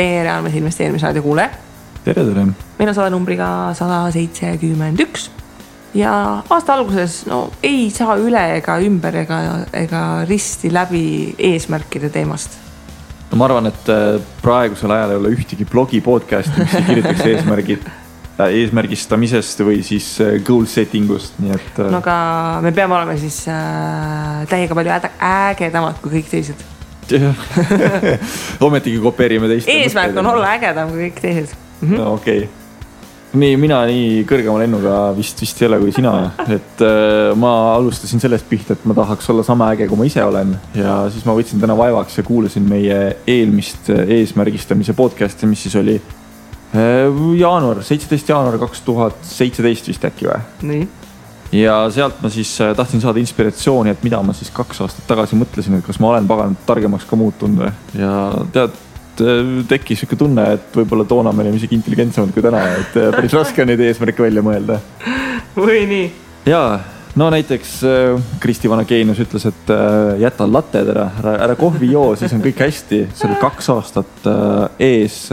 tere, armas investeerimisraadio kuulaja. tere, tere. meil on saade numbriga sada seitsekümmend üks ja aasta alguses no ei saa üle ega ümber ega, ega risti läbi eesmärkide teemast. no ma arvan, et äh, praegusel ajal ei ole ühtegi blogi podcast'i, mis ei kirjutaks eesmärgid äh, eesmärgistamisest või siis äh, goal setting ust, nii et. no aga me peame olema siis äh, täiega palju ägedamad kui kõik teised ometigi kopeerime teist. eesmärk on olla ägedam kui kõik teised mm. -hmm. no okei okay nii, mina nii kõrgema lennuga vist, vist ei ole kui sina, et äh, ma alustasin sellest pihta, et ma tahaks olla sama äge, kui ma ise olen ja siis ma võtsin täna vaevaks ja kuulasin meie eelmist äh, eesmärgistamise podcast'i, mis siis oli äh, jaanuar, seitseteist jaanuar kaks tuhat seitseteist vist äkki või? nii. Ja sealt ma siis äh, tahtsin saada inspiratsiooni, et mida ma siis kaks aastat tagasi mõtlesin, et kas ma olen pagan targemaks ka muutunud või ja tead Äh, tekkis sihuke tunne, et võib-olla toona me olime isegi intelligentsemad kui täna, et äh, päris raske on neid eesmärke välja mõelda. või nii? ja, no näiteks Kristi vana geenius ütles, et jäta latted ära, ära, ära kohvi joo, siis on kõik hästi. see oli kaks aastat ees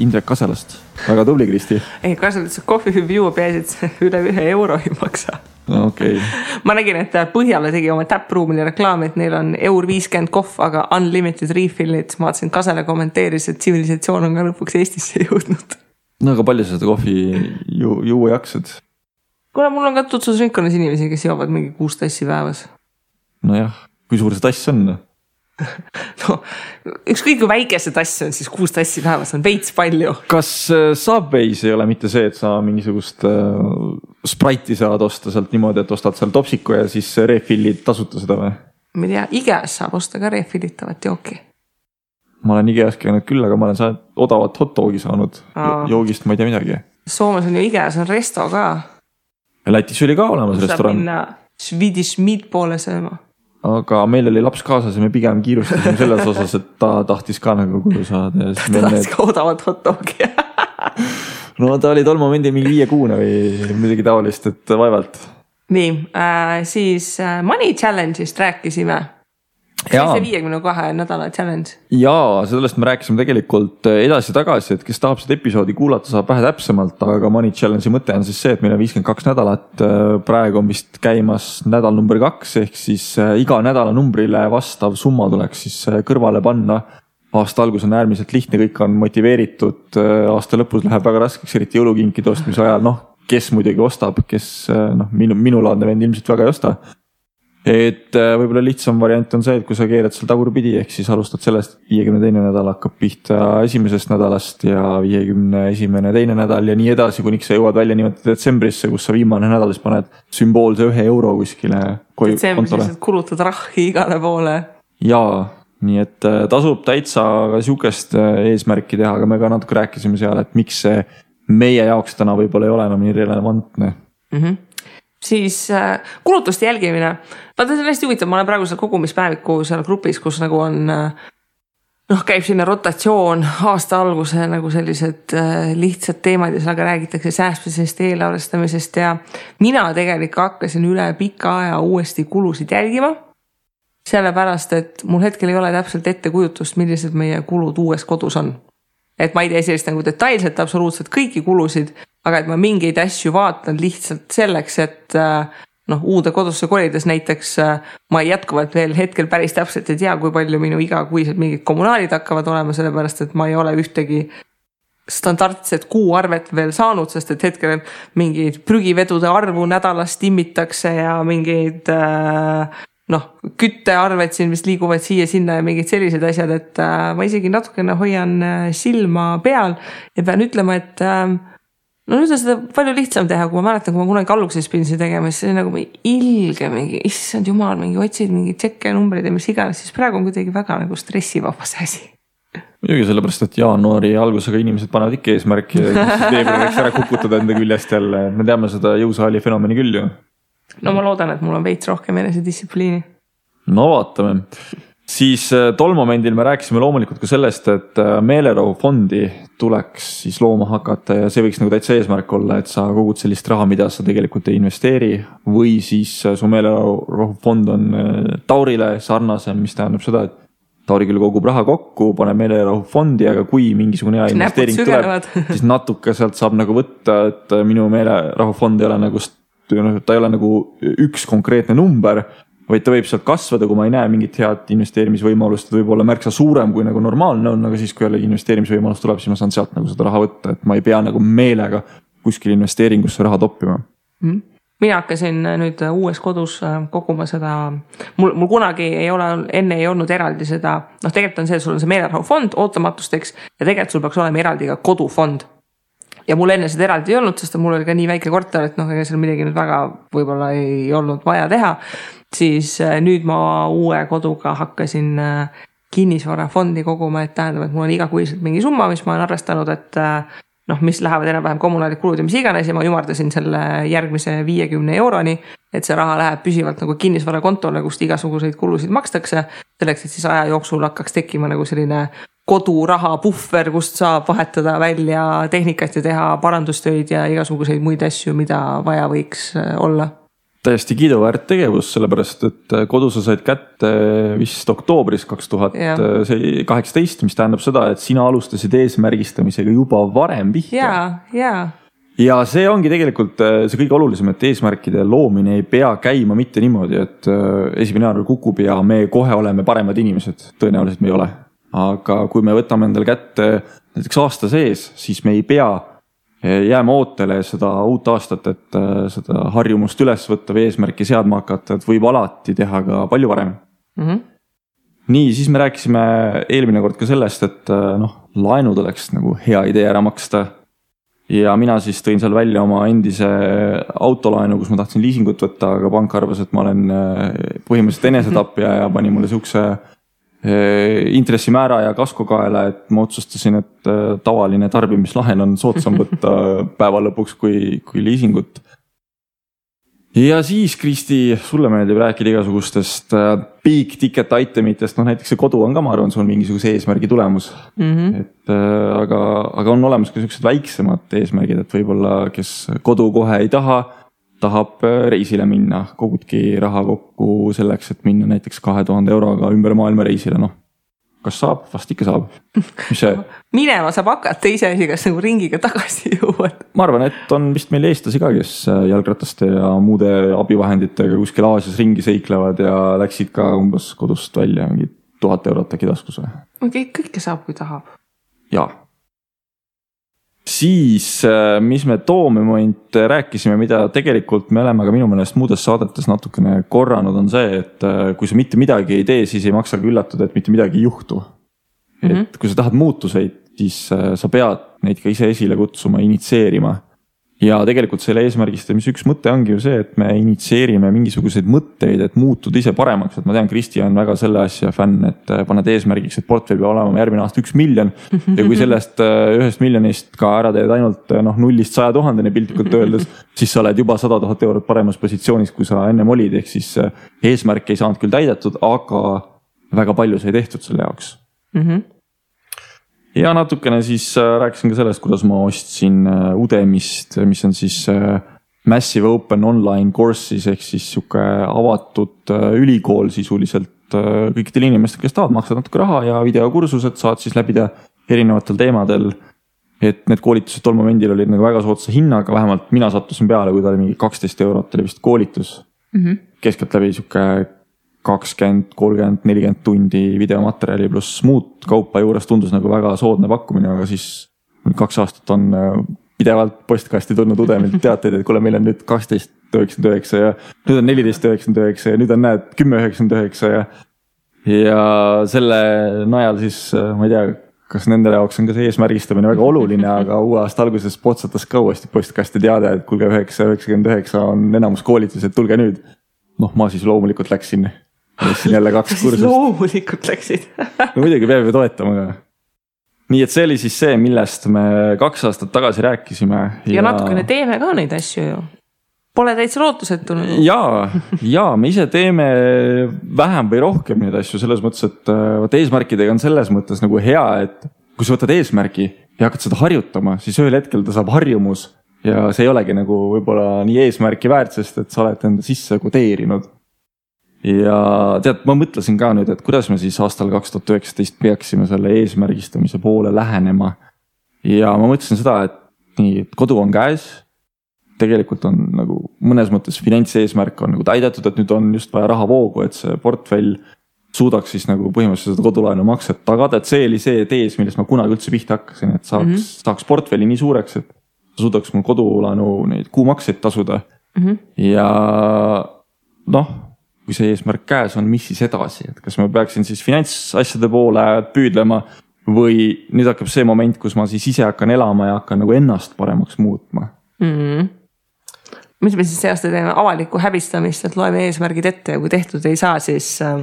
Indrek Kaselast. Väga tubli, Kristi. ei, et kohvi võib juua, peaasi, et see üle ühe euro ei maksa okei okay.. ma nägin, et Põhjala tegi oma täppruumile reklaami, et neil on eur viiskümmend kohv, aga unlimited refill'id. ma vaatasin, Kasele kommenteeris, et tsivilisatsioon on ka lõpuks Eestisse jõudnud. no aga palju sa seda kohvi ju juua jaksad? kuule, mul on ka tutvusringkonnas inimesi, kes joovad mingi kuus tassi päevas. nojah, kui suur see tass on? no ükskõik kui väike see tass on, siis kuus tassi päevas on veits palju. kas äh, Subway's ei ole mitte see, et sa mingisugust äh, Sprite'i saad osta sealt niimoodi, et ostad seal topsiku ja siis refill'id tasuta seda või? ma ei tea, IKEA-s saab osta ka refill itavat jooki. ma olen IKEA-s käinud küll, aga ma olen saanud odavat hot dog'i saanud Aa. joogist, ma ei tea midagi. Soomes on ju IKEA-s on resto ka. Lätis oli ka olemas restoran. Swedish meatball'e sööma aga meil oli laps kaasas ja me pigem kiirustasime selles osas, et ta tahtis ka nagu koju saada. ta tahtis need... ka odavat hot dog'i no ta oli tol momendil mingi viiekuune või midagi taolist, et vaevalt. nii äh,, siis äh, Money Challenge'ist rääkisime see viiekümne kahe nädala challenge. ja sellest me rääkisime tegelikult äh, edasi-tagasi, et kes tahab seda episoodi kuulata, saab vähe täpsemalt, aga Money Challenge'i mõte on siis see, et meil on viiskümmend kaks nädalat. Äh, praegu on vist käimas nädal number kaks ehk siis äh, iga nädala numbrile vastav summa tuleks siis kõrvale panna. aasta algus on äärmiselt lihtne, kõik on motiveeritud, aasta lõpus läheb väga raskeks, eriti jõulukinkide ostmise ajal, noh kes muidugi ostab, kes noh, minu, minulaadne vend ilmselt väga ei osta et äh, võib-olla lihtsam variant on see, et kui sa keerad seal tagurpidi, ehk siis alustad sellest, viiekümne teine nädal hakkab pihta esimesest nädalast ja viiekümne esimene teine nädal ja nii edasi, kuniks sa jõuad välja niimoodi detsembrisse, kus sa viimane nädal siis paned sümboolse ühe euro kuskile detsembris lihtsalt kulutad rahhi igale poole. jaa, nii et äh, tasub täitsa ka sihukest äh, eesmärki teha, aga me ka natuke rääkisime seal, et miks see meie jaoks täna võib-olla ei ole enam nii relevantne mm. -hmm siis äh, kulutuste jälgimine. vaata, see on hästi huvitav, ma olen praegu seal kogumispäeviku seal grupis, kus nagu on äh, noh, käib selline rotatsioon aasta alguse nagu sellised äh, lihtsad teemad ka räägitakse säästmisest, eelarvestamisest ja mina tegelikult hakkasin üle pika aja uuesti kulusid jälgima. sellepärast, et mul hetkel ei ole täpselt ettekujutust, millised meie kulud uues kodus on. et ma ei tea sellist nagu detailselt absoluutselt kõiki kulusid aga et ma mingeid asju vaatan lihtsalt selleks, et äh, noh, uude kodusse kolides näiteks äh, ma jätkuvalt veel hetkel päris täpselt ei tea, kui palju minu igakuised mingid kommunaalid hakkavad olema, sellepärast et ma ei ole ühtegi standardset kuuarvet veel saanud, sest et hetkel mingeid prügivedude arvu nädalas timmitakse ja mingeid äh, noh, küttearved siin vist liiguvad siia-sinna ja mingid sellised asjad, et ma isegi natukene hoian silma peal ja pean ütlema, et no nüüd on seda palju lihtsam teha, kui ma mäletan, kui ma kunagi pidin seda tegema, siis see oli nagu ilge mingi, issand jumal, mingi otsid mingeid tšekke, numbreid ja mis iganes, siis praegu on kuidagi väga nagu stressivaba see asi. muidugi sellepärast, et jaanuari algusega inimesed panevad ikka eesmärki veebruariks ära kukutada enda küljest jälle, me teame seda jõusaali fenomeni küll ju. no ma loodan, et mul on veits rohkem enesedistsipliini. no vaatame siis äh, tol momendil me rääkisime loomulikult ka sellest, et äh, meelerahufondi tuleks siis looma hakata ja see võiks nagu täitsa eesmärk olla, et sa kogud sellist raha, mida sa tegelikult ei investeeri. või siis äh, su meelerahufond on Taurile sarnasem, mis tähendab seda, et Tauri küll kogub raha kokku, paneb meelerahufondi, aga kui mingisugune hea investeering tuleb, siis natuke sealt saab nagu võtta, et minu meelerahufond ei ole nagu, noh, ta ei ole nagu üks konkreetne number vaid ta võib sealt kasvada, kui ma ei näe mingit head investeerimisvõimalust, võib olla märksa suurem, kui nagu normaalne on, aga siis, kui jällegi investeerimisvõimalus tuleb, siis ma saan sealt nagu seda raha võtta, et ma ei pea nagu meelega kuskile investeeringusse raha toppima. Mm mina hakkasin nüüd uues kodus äh, koguma seda, mul, mul kunagi ei ole, enne ei olnud eraldi seda, noh, tegelikult on see, sul on see meelerahufond ootamatusteks ja tegelikult sul peaks olema eraldi ka kodufond. Ja mul enne seda eraldi ei olnud, sest mul oli ka nii väike korter, et noh, ega seal midagi nüüd väga võib-olla ei olnud vaja teha siis äh, nüüd ma uue koduga hakkasin äh, kinnisvarafondi koguma, et tähendab, et mul on igakuiselt mingi summa, mis ma olen arvestanud, et äh, noh, mis lähevad enam-vähem kommunaalid kulud ja mis iganes ja ma ümardasin selle järgmise viiekümne euroni. et see raha läheb püsivalt nagu kinnisvarakontole, kust igasuguseid kulusid makstakse. selleks, et siis aja jooksul hakkaks tekkima nagu selline koduraha puhver, kust saab vahetada välja tehnikat ja teha parandustöid ja igasuguseid muid asju, mida vaja võiks olla täiesti kiiduväärt tegevus, sellepärast et äh, kodu sa said kätte vist oktoobris kaks tuhat kaheksateist, mis tähendab seda, et sina alustasid eesmärgistamisega juba varem pihta. ja, ja ja see ongi tegelikult äh, see kõige olulisem, et eesmärkide loomine ei pea käima mitte niimoodi, et äh, esimene jaanuar kukub ja me kohe oleme paremad inimesed, tõenäoliselt me ei ole. Aga kui me võtame endale kätte näiteks aasta sees, siis me ei pea jääme ootele seda uut aastat, et äh, seda harjumust üles võtta või eesmärki seadma hakata, et võib alati teha ka palju varem mm. -hmm. nii, siis me rääkisime eelmine kord ka sellest, et äh, noh, laenud oleks nagu hea idee ära maksta. ja mina siis tõin seal välja oma endise autolaenu, kus ma tahtsin liisingut võtta, aga pank arvas, et ma olen põhimõtteliselt enesetapja ja pani mulle siukse Eh, intressimäära ja kasko kaela, et ma otsustasin, et eh, tavaline tarbimislahen on soodsam võtta päeva lõpuks kui, kui liisingut. ja siis, Kristi, sulle meeldib rääkida igasugustest eh, big ticket item itest, noh näiteks see kodu on ka, ma arvan, sul mingisuguse eesmärgi tulemus mm. -hmm. et aga, aga on olemas ka siuksed väiksemad eesmärgid, et võib-olla, kes kodu kohe ei taha tahab äh, reisile minna, kogudki raha kokku selleks, et minna näiteks kahe tuhande euroga ümber maailma reisile, noh. kas saab, vast ikka saab. mis see minema saab hakata, iseasi, kas nagu ringiga tagasi jõuad. ma arvan, et on vist meil eestlasi ka, kes äh, jalgrataste ja muude abivahenditega kuskil Aasias ringi seiklevad ja läksid ka umbes kodust välja mingi tuhat eurot äkki taskus või? kõik, kõike saab, kui tahab. jaa siis, äh, mis me too moment rääkisime, mida tegelikult me oleme ka minu meelest muudes saadetes natukene korranud, on see, et äh, kui sa mitte midagi ei tee, siis ei maksa ka üllatuda, et mitte midagi ei juhtu mm. -hmm. et kui sa tahad muutuseid, siis äh, sa pead neid ka ise esile kutsuma, initsieerima ja tegelikult selle eesmärgistamise üks mõte ongi ju see, et me initsieerime mingisuguseid mõtteid, et muutuda ise paremaks, et ma tean, Kristi on väga selle asja fänn, et äh, paned eesmärgiks, et portfell peab olema järgmine aasta üks miljon. ja kui sellest äh, ühest miljonist ka ära teed ainult äh, noh, nullist saja tuhandeni piltlikult öeldes, siis sa oled juba sada tuhat eurot paremas positsioonis, kui sa ennem olid, ehk siis eesmärk ei saanud küll täidetud, aga väga palju sai tehtud selle jaoks mm. -hmm ja natukene siis äh, rääkisin ka sellest, kuidas ma ostsin äh, Udemist, mis on siis äh, Massive Open Online Courses ehk siis sihuke avatud ülikool sisuliselt kõikidele inimestele, kes tahavad, maksavad natuke raha ja videokursused saad siis läbida erinevatel teemadel. et need koolitused tol momendil olid nagu väga soodsa hinnaga, vähemalt mina sattusin peale, kui ta oli mingi kaksteist eurot oli vist koolitus mm -hmm.. keskeltläbi sihuke kakskümmend, kolmkümmend, nelikümmend tundi videomaterjali pluss muud kaupa juures tundus nagu väga soodne pakkumine, aga siis kaks aastat on äh, pidevalt postkasti tulnud Udemilt teateid, et kuule, meil on nüüd kaksteist üheksakümmend üheksa ja nüüd on neliteist üheksakümmend üheksa ja nüüd on näed kümme üheksakümmend üheksa ja. ja selle najal siis äh, ma ei tea, kas nende jaoks on ka see eesmärgistamine väga oluline, aga uue aasta alguses potsatas ka uuesti postkasti teade, et kuulge, üheksa üheksakümmend üheksa on enamus koolitused, tulge nüüd. noh, ma siis loomulikult läksin ostsin jälle kaks kursust. loomulikult läksid no muidugi peab ju toetama ka. nii et see oli siis see, millest me kaks aastat tagasi rääkisime. ja, ja natukene teeme ka neid asju ju. Pole täitsa lootusetu. ja, ja me ise teeme vähem või rohkem neid asju selles mõttes, et äh, vot eesmärkidega on selles mõttes nagu hea, et kui sa võtad eesmärgi ja hakkad seda harjutama, siis ühel hetkel ta saab harjumus ja see ei olegi nagu võib-olla nii eesmärki väärt, sest et sa oled enda sisse kodeerinud ja tead, ma mõtlesin ka nüüd, et kuidas me siis aastal kaks tuhat üheksateist peaksime selle eesmärgistamise poole lähenema. ja ma mõtlesin seda, et nii, et kodu on käes. tegelikult on nagu mõnes mõttes finantseesmärk on nagu täidetud, et nüüd on just vaja rahavoogu, et see portfell suudaks siis nagu põhimõtteliselt seda kodulaenumakset tagada, et see oli see tees, millest ma kunagi üldse pihta hakkasin, et saaks mm, -hmm. saaks portfelli nii suureks, et suudaks mul kodulaenu neid kuumakseid tasuda mm. -hmm. ja noh kui see eesmärk käes on, mis siis edasi, et kas ma peaksin siis finantsasjade poole püüdlema või nüüd hakkab see moment, kus ma siis ise hakkan elama ja hakkan nagu ennast paremaks muutma mm. -hmm mis me siis see aasta teeme, avalikku häbistamist, et loeme eesmärgid ette ja kui tehtud ei saa, siis äh,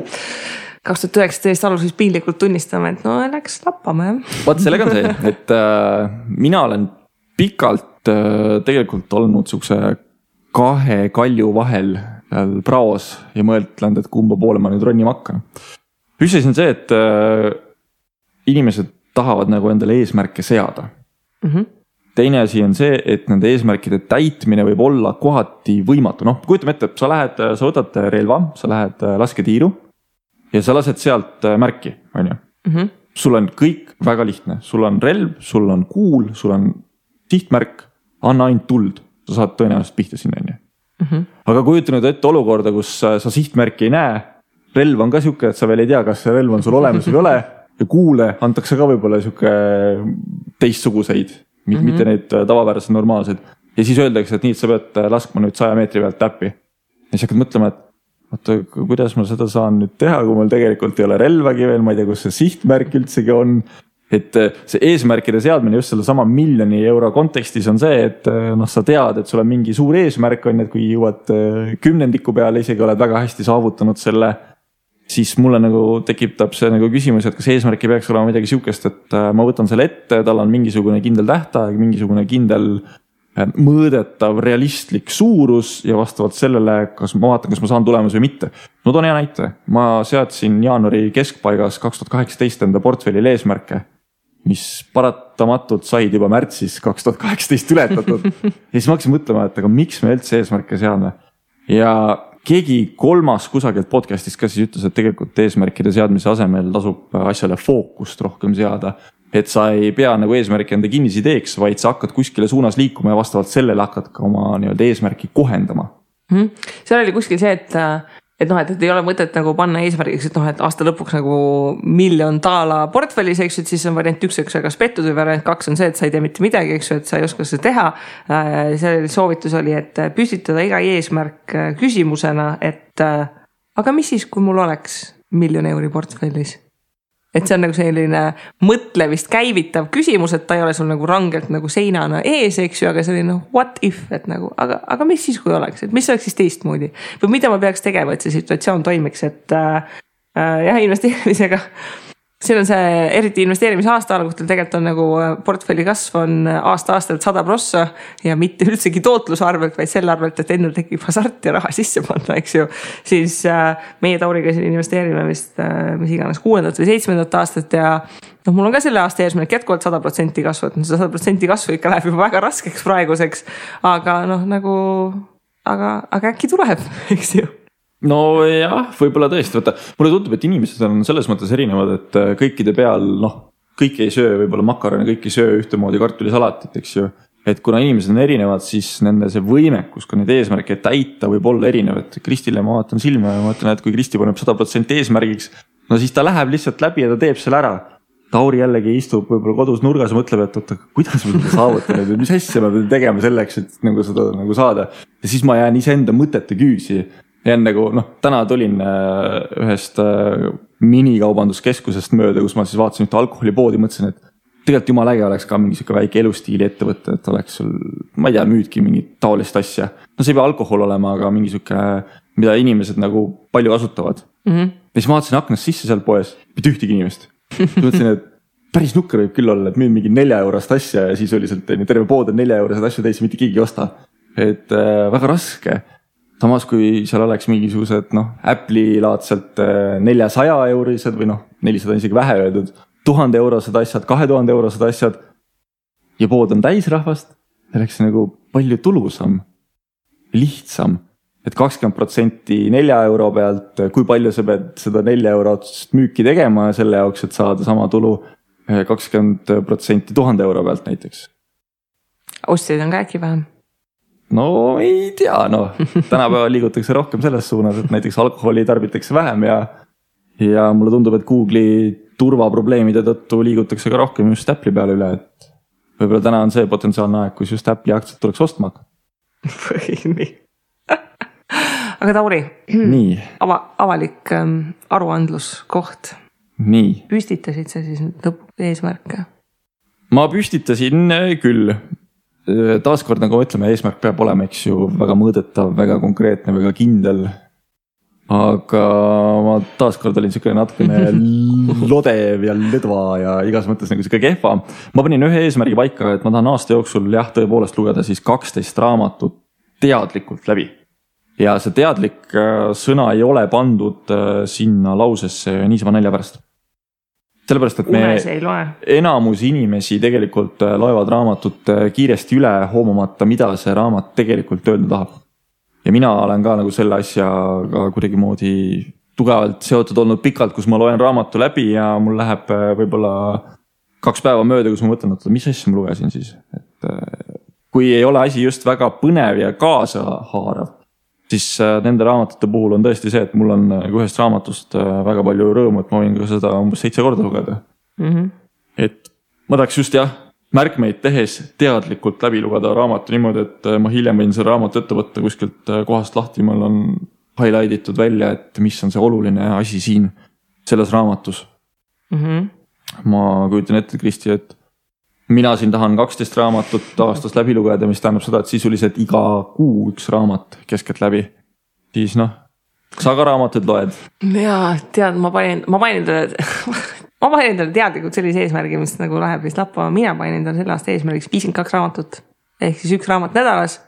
kaks tuhat üheksateist alguses piinlikult tunnistame, et no läks lappama jah. vot sellega on see, et äh, mina olen pikalt äh, tegelikult olnud siukse kahe kalju vahel seal praos ja mõelnud, et kumba poole ma nüüd ronima hakkan. üks asi on see, et äh, inimesed tahavad nagu endale eesmärke seada mm. -hmm. teine asi on see, et nende eesmärkide täitmine võib olla kohati võimatu, noh, kujutame ette, sa lähed, sa võtad relva, sa lähed äh, lasketiiru ja sa lased sealt äh, märki, on ju. Mhm. sul on kõik väga lihtne, sul on relv, sul on kuul, sul on sihtmärk, anna ainult tuld, sa saad tõenäoliselt pihta sinna, on ju mm. -hmm. aga kujuta nüüd ette olukorda, kus sa sihtmärki ei näe. relv on ka sihuke, et sa veel ei tea, kas see relv on sul olemas või ei ole ja kuule antakse ka võib-olla sihuke teistsuguseid mm, -hmm. mitte neid tavapäraseid normaalseid. ja siis öeldakse, et nii, et sa pead laskma nüüd saja meetri pealt täppi. ja siis hakkad mõtlema, et oota, kuidas ma seda saan nüüd teha, kui mul tegelikult ei ole relvagi veel, ma ei tea, kus see sihtmärk üldsegi on et äh, see eesmärkide seadmine just sellesama miljoni euro kontekstis on see, et äh, noh, sa tead, et sul on mingi suur eesmärk on ju, et kui jõuad äh, kümnendiku peale, isegi oled väga hästi saavutanud selle. siis mulle nagu tekitab see nagu küsimus, et kas eesmärk ei peaks olema midagi sihukest, et ma võtan selle ette, tal on mingisugune kindel tähtaeg, mingisugune kindel mõõdetav realistlik suurus ja vastavalt sellele, kas ma vaatan, kas ma saan tulemuse või mitte. no toon hea näite, ma seadsin jaanuari keskpaigas kaks tuhat kaheksateist enda portfellile eesmärke mis paratamatult said juba märtsis kaks tuhat kaheksateist ületatud ja siis ma hakkasin mõtlema, et aga miks me üldse eesmärke seame. ja keegi kolmas kusagilt podcast'ist ka siis ütles, et tegelikult eesmärkide seadmise asemel tasub asjale fookust rohkem seada. et sa ei pea nagu eesmärki enda kinnisideeks, vaid sa hakkad kuskile suunas liikuma ja vastavalt sellele hakkad ka oma nii-öelda eesmärki kohendama mm. -hmm. seal oli kuskil see, et et noh, et, et ei ole mõtet nagu panna eesmärgiks, et noh, et aasta lõpuks nagu miljon daala portfellis, eks ju, et siis on variant üks, eks ju, kas pettud või variant kaks on see, et sa ei tee mitte midagi, eks ju, et sa ei oska seda teha. Äh, selle soovitus oli, et püstitada iga eesmärk äh, küsimusena, et äh, aga mis siis, kui mul oleks miljon euri portfellis et see on nagu selline mõtlemist käivitav küsimus, et ta ei ole sul nagu rangelt nagu seinana ees, eks ju, aga selline what if, et nagu, aga, aga mis siis, kui oleks, et mis oleks siis teistmoodi. või mida ma peaks tegema, et see situatsioon toimiks, et äh, äh, jah, investeerimisega siin on see, eriti investeerimise aasta algustel tegelikult on nagu äh, portfelli kasv on äh, aasta-aastalt sada prossa ja mitte üldsegi tootluse arvelt, vaid selle arvelt, et endal tekib hasart ja raha sisse panna, eks ju. siis äh, meie Tauriga siin investeerime vist äh, mis iganes kuuendat või seitsmendat aastat ja noh, mul on ka selle aasta eesmärk jätkuvalt sada protsenti kasvu, et sada protsenti kasvu ikka läheb juba väga raskeks praeguseks. aga noh, nagu, aga, aga äkki tuleb, eks ju nojah, võib-olla tõesti, vaata mulle tundub, et inimesed on selles mõttes erinevad, et äh, kõikide peal noh, kõik ei söö võib-olla makaroni, kõik ei söö ühtemoodi kartulisalatit, eks ju. et kuna inimesed on erinevad, siis nende see võimekus ka neid eesmärke täita võib olla erinev, et Kristile ma vaatan silma ja ma ütlen, et kui Kristi paneb sada protsenti eesmärgiks. no siis ta läheb lihtsalt läbi ja ta teeb selle ära. Tauri jällegi istub võib-olla kodus nurgas ja mõtleb, et oota, kuidas ma seda saavutan, et mis asja ma pean tegema selleks, et nagu seda nagu saada. ja siis ma jään iseenda mõtete küüsi ja nagu noh, täna tulin äh, ühest äh, minikaubanduskeskusest mööda, kus ma siis vaatasin ühte alkoholipoodi, mõtlesin, et tegelikult jumala äge oleks ka mingi sihuke väike elustiili ettevõte, et oleks sul, ma ei tea, müüdki mingit taolist asja. no see ei pea alkohol olema, aga mingi sihuke, mida inimesed nagu palju kasutavad mm. -hmm. ja siis ma vaatasin aknast sisse seal poes, mitte ühtegi inimest. mõtlesin, et päris nukker võib küll olla, et müün mingi nelja eurost asja ja sisuliselt terve pood on nelja eurosed asju täis, mitte keegi ei osta. et äh, väga raske samas kui seal oleks mingisugused noh, Apple'i laadselt äh, neljasaja eurised või noh, nelisada on isegi vähe öeldud, tuhande eurosed asjad, kahe tuhande eurosed asjad. ja pood on täis rahvast, oleks nagu palju tulusam, lihtsam. et kakskümmend protsenti nelja euro pealt, kui palju sa pead seda nelja eurot müüki tegema selle jaoks, et saada sama tulu. kakskümmend protsenti tuhande euro pealt näiteks. ostjaid on ka äkki vähem? No ei tea, noh, tänapäeval liigutakse rohkem selles suunas, et näiteks alkoholi tarbitakse vähem ja. ja mulle tundub, et Google'i turvaprobleemide tõttu liigutakse ka rohkem just Apple'i peale üle, et. võib-olla täna on see potentsiaalne aeg, kus just Apple'i aktsiat tuleks ostma hakata. või nii aga Tauri. ava, avalik ähm, aruandluskoht. nii. püstitasid sa siis lõpuks eesmärke? ma püstitasin äh, küll. Taaskord nagu ütleme, eesmärk peab olema, eks ju, väga mõõdetav, väga konkreetne, väga kindel. aga ma taaskord olin siukene natukene lodev ja lõdva ja igas mõttes nagu sihuke kehva. ma panin ühe eesmärgi paika, et ma tahan aasta jooksul jah, tõepoolest lugeda siis kaksteist raamatut teadlikult läbi ja see teadlik äh, sõna ei ole pandud äh, sinna lausesse niisama nalja pärast. Sellepärast, et me, enamus inimesi tegelikult äh, loevad raamatut kiiresti üle, hoomamata, mida see raamat tegelikult öelda tahab. ja mina olen ka nagu selle asjaga kuidagimoodi tugevalt seotud olnud pikalt, kus ma loen raamatu läbi ja mul läheb võib-olla kaks päeva mööda, kus ma mõtlen, oota, mis asja ma lugesin siis, et kui ei ole asi just väga põnev ja kaasahaarav siis äh, nende raamatute puhul on tõesti see, et mul on äh, ühest raamatust äh, väga palju rõõmu, et ma võin ka seda umbes seitse korda lugeda mm. -hmm. et ma tahaks just jah, märkmeid tehes teadlikult läbi lugeda raamatu niimoodi, et ma hiljem võin selle raamatu ette võtta kuskilt kohast lahti, mul on highlight itud välja, et mis on see oluline asi siin selles raamatus mm. -hmm. ma kujutan ette, Kristi, et mina siin tahan kaksteist raamatut aastas läbi lugeda, mis tähendab seda, et sisuliselt iga kuu üks raamat keskeltläbi. siis noh, sa ka raamatuid loed? ja tead, ma panin, ma panin talle ma panin endale teadlikult sellise eesmärgi, mis nagu läheb vist lappama, mina panin endale selle aasta eesmärgiks viiskümmend kaks raamatut ehk siis üks raamat nädalas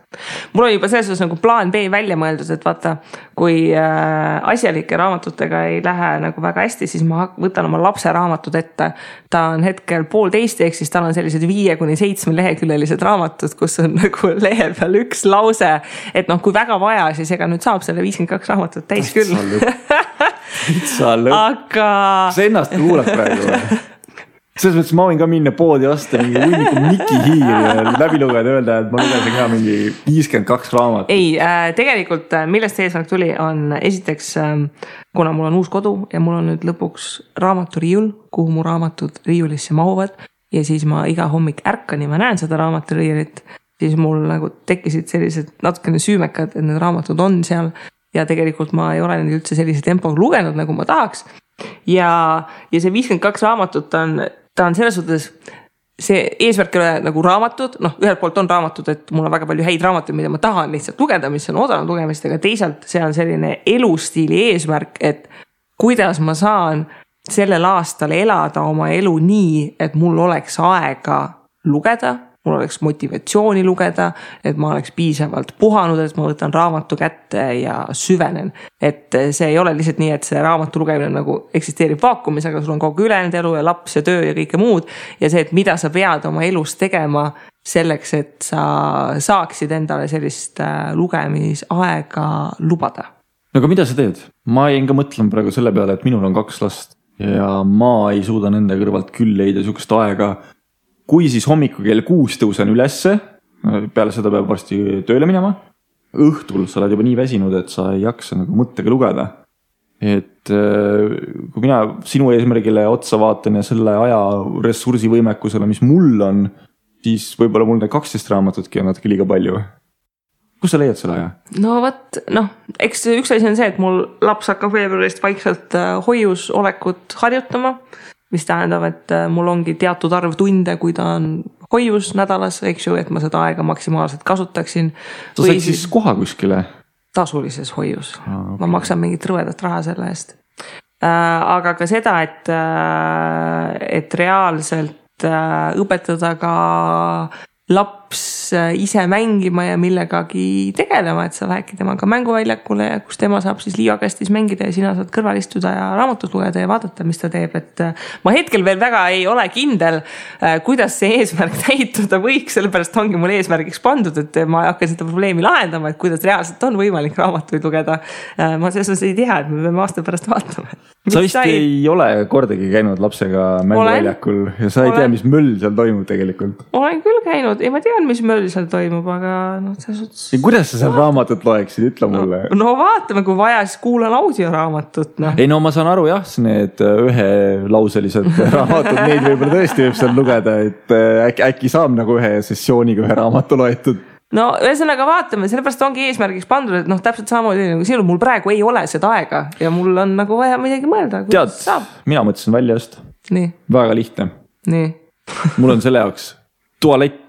mul oli juba selles suhtes nagu plaan B välja mõeldud, et vaata, kui äh, asjalike raamatutega ei lähe nagu väga hästi, siis ma võtan oma lapse raamatud ette. ta on hetkel poolteist, ehk siis tal on sellised viie kuni seitsme leheküljelised raamatud, kus on nagu lehe peal üks lause. et noh, kui väga vaja, siis ega nüüd saab selle viiskümmend kaks raamatut täis küll. täitsa lõpp. aga. kas sa ennast kuulad praegu või? selles mõttes ma võin ka minna poodi osta mingi hunniku Mikki Hiiri läbi lugeda, öelda, et ma lugesin ka mingi viiskümmend kaks raamatut. ei äh,, tegelikult äh, millest see eesmärk tuli, on esiteks äh, kuna mul on uus kodu ja mul on nüüd lõpuks raamaturiiul, kuhu mu raamatud riiulisse mahuvad. ja siis ma iga hommik ärkan ja ma näen seda raamaturiiulit, siis mul nagu tekkisid sellised natukene süümekad, et need raamatud on seal. ja tegelikult ma ei ole neid üldse sellise tempoga lugenud, nagu ma tahaks ja, ja see viiskümmend kaks raamatut on ta on selles suhtes see eesmärk ei ole nagu raamatud, noh, ühelt poolt on raamatud, et mul on väga palju häid raamatuid, mida ma tahan lihtsalt lugeda, mis on oodanud lugemist, aga teisalt see on selline elustiili eesmärk, et kuidas ma saan sellel aastal elada oma elu nii, et mul oleks aega lugeda mul oleks motivatsiooni lugeda, et ma oleks piisavalt puhanud, et ma võtan raamatu kätte ja süvenen. et see ei ole lihtsalt nii, et see raamatu lugemine nagu eksisteerib vaakumis, aga sul on kogu ülejäänud elu ja laps ja töö ja kõike muud. ja see, et mida sa pead oma elus tegema selleks, et sa saaksid endale sellist äh, lugemisaega lubada. no aga mida sa teed? ma jäin ka mõtlema praegu selle peale, et minul on kaks last ja ma ei suuda nende kõrvalt küll leida sihukest aega kui siis hommikul kell kuus tõusen ülesse, peale seda peab varsti tööle minema. õhtul sa oled juba nii väsinud, et sa ei jaksa nagu mõttega lugeda. et äh, kui mina sinu eesmärgile otsa vaatan ja selle aja ressursivõimekusele, mis mul on, siis võib-olla mul need kaksteist raamatutki on natuke liiga palju kust sa leiad selle aja? no vot, noh, eks üks asi on see, et mul laps hakkab veebruarist vaikselt äh, hoius olekut harjutama mis tähendab, et äh, mul ongi teatud arv tunde, kui ta on hoius nädalas, eks ju, et ma seda aega maksimaalselt kasutaksin. sa said siis koha kuskile? tasulises hoius ah,, okay. ma maksan mingit rõvedat raha selle eest äh,. aga ka seda, et äh,, et reaalselt õpetada ka laps äh, ise mängima ja millegagi tegelema, et sa lähedki temaga mänguväljakule, kus tema saab siis liivakastis mängida ja sina saad kõrval istuda ja raamatut lugeda ja vaadata, mis ta teeb, et äh, ma hetkel veel väga ei ole kindel, kuidas see eesmärk täituda võiks, sellepärast ongi mul eesmärgiks pandud, et ma hakkan seda probleemi lahendama, et kuidas reaalselt on võimalik raamatuid lugeda. ma selles mõttes ei tea, et me peame aasta pärast vaatama. sa vist sai... ei ole kordagi käinud lapsega mänguväljakul ja sa ei olen... tea, mis möll seal toimub tegelikult. olen küll käinud, ei ma tean, mis möll seal toimub, aga noh, selles suhtes. kuidas sa seal raamatut loeksid, ütle mulle no,. no vaatame, kui vaja, siis kuulan audioraamatut noh. ei no ma saan aru jah, need äh, ühelauselised raamatud, neid võib-olla tõesti võib seal lugeda, et äh, äkki, äkki saab nagu ühe sessiooniga ühe raamatu loetud no ühesõnaga vaatame, sellepärast ongi eesmärgiks pandud, et noh, täpselt samamoodi nagu sinul, mul praegu ei ole seda aega ja mul on nagu vaja midagi mõelda. tead, mina mõtlesin välja just. väga lihtne. mul on selle jaoks tualett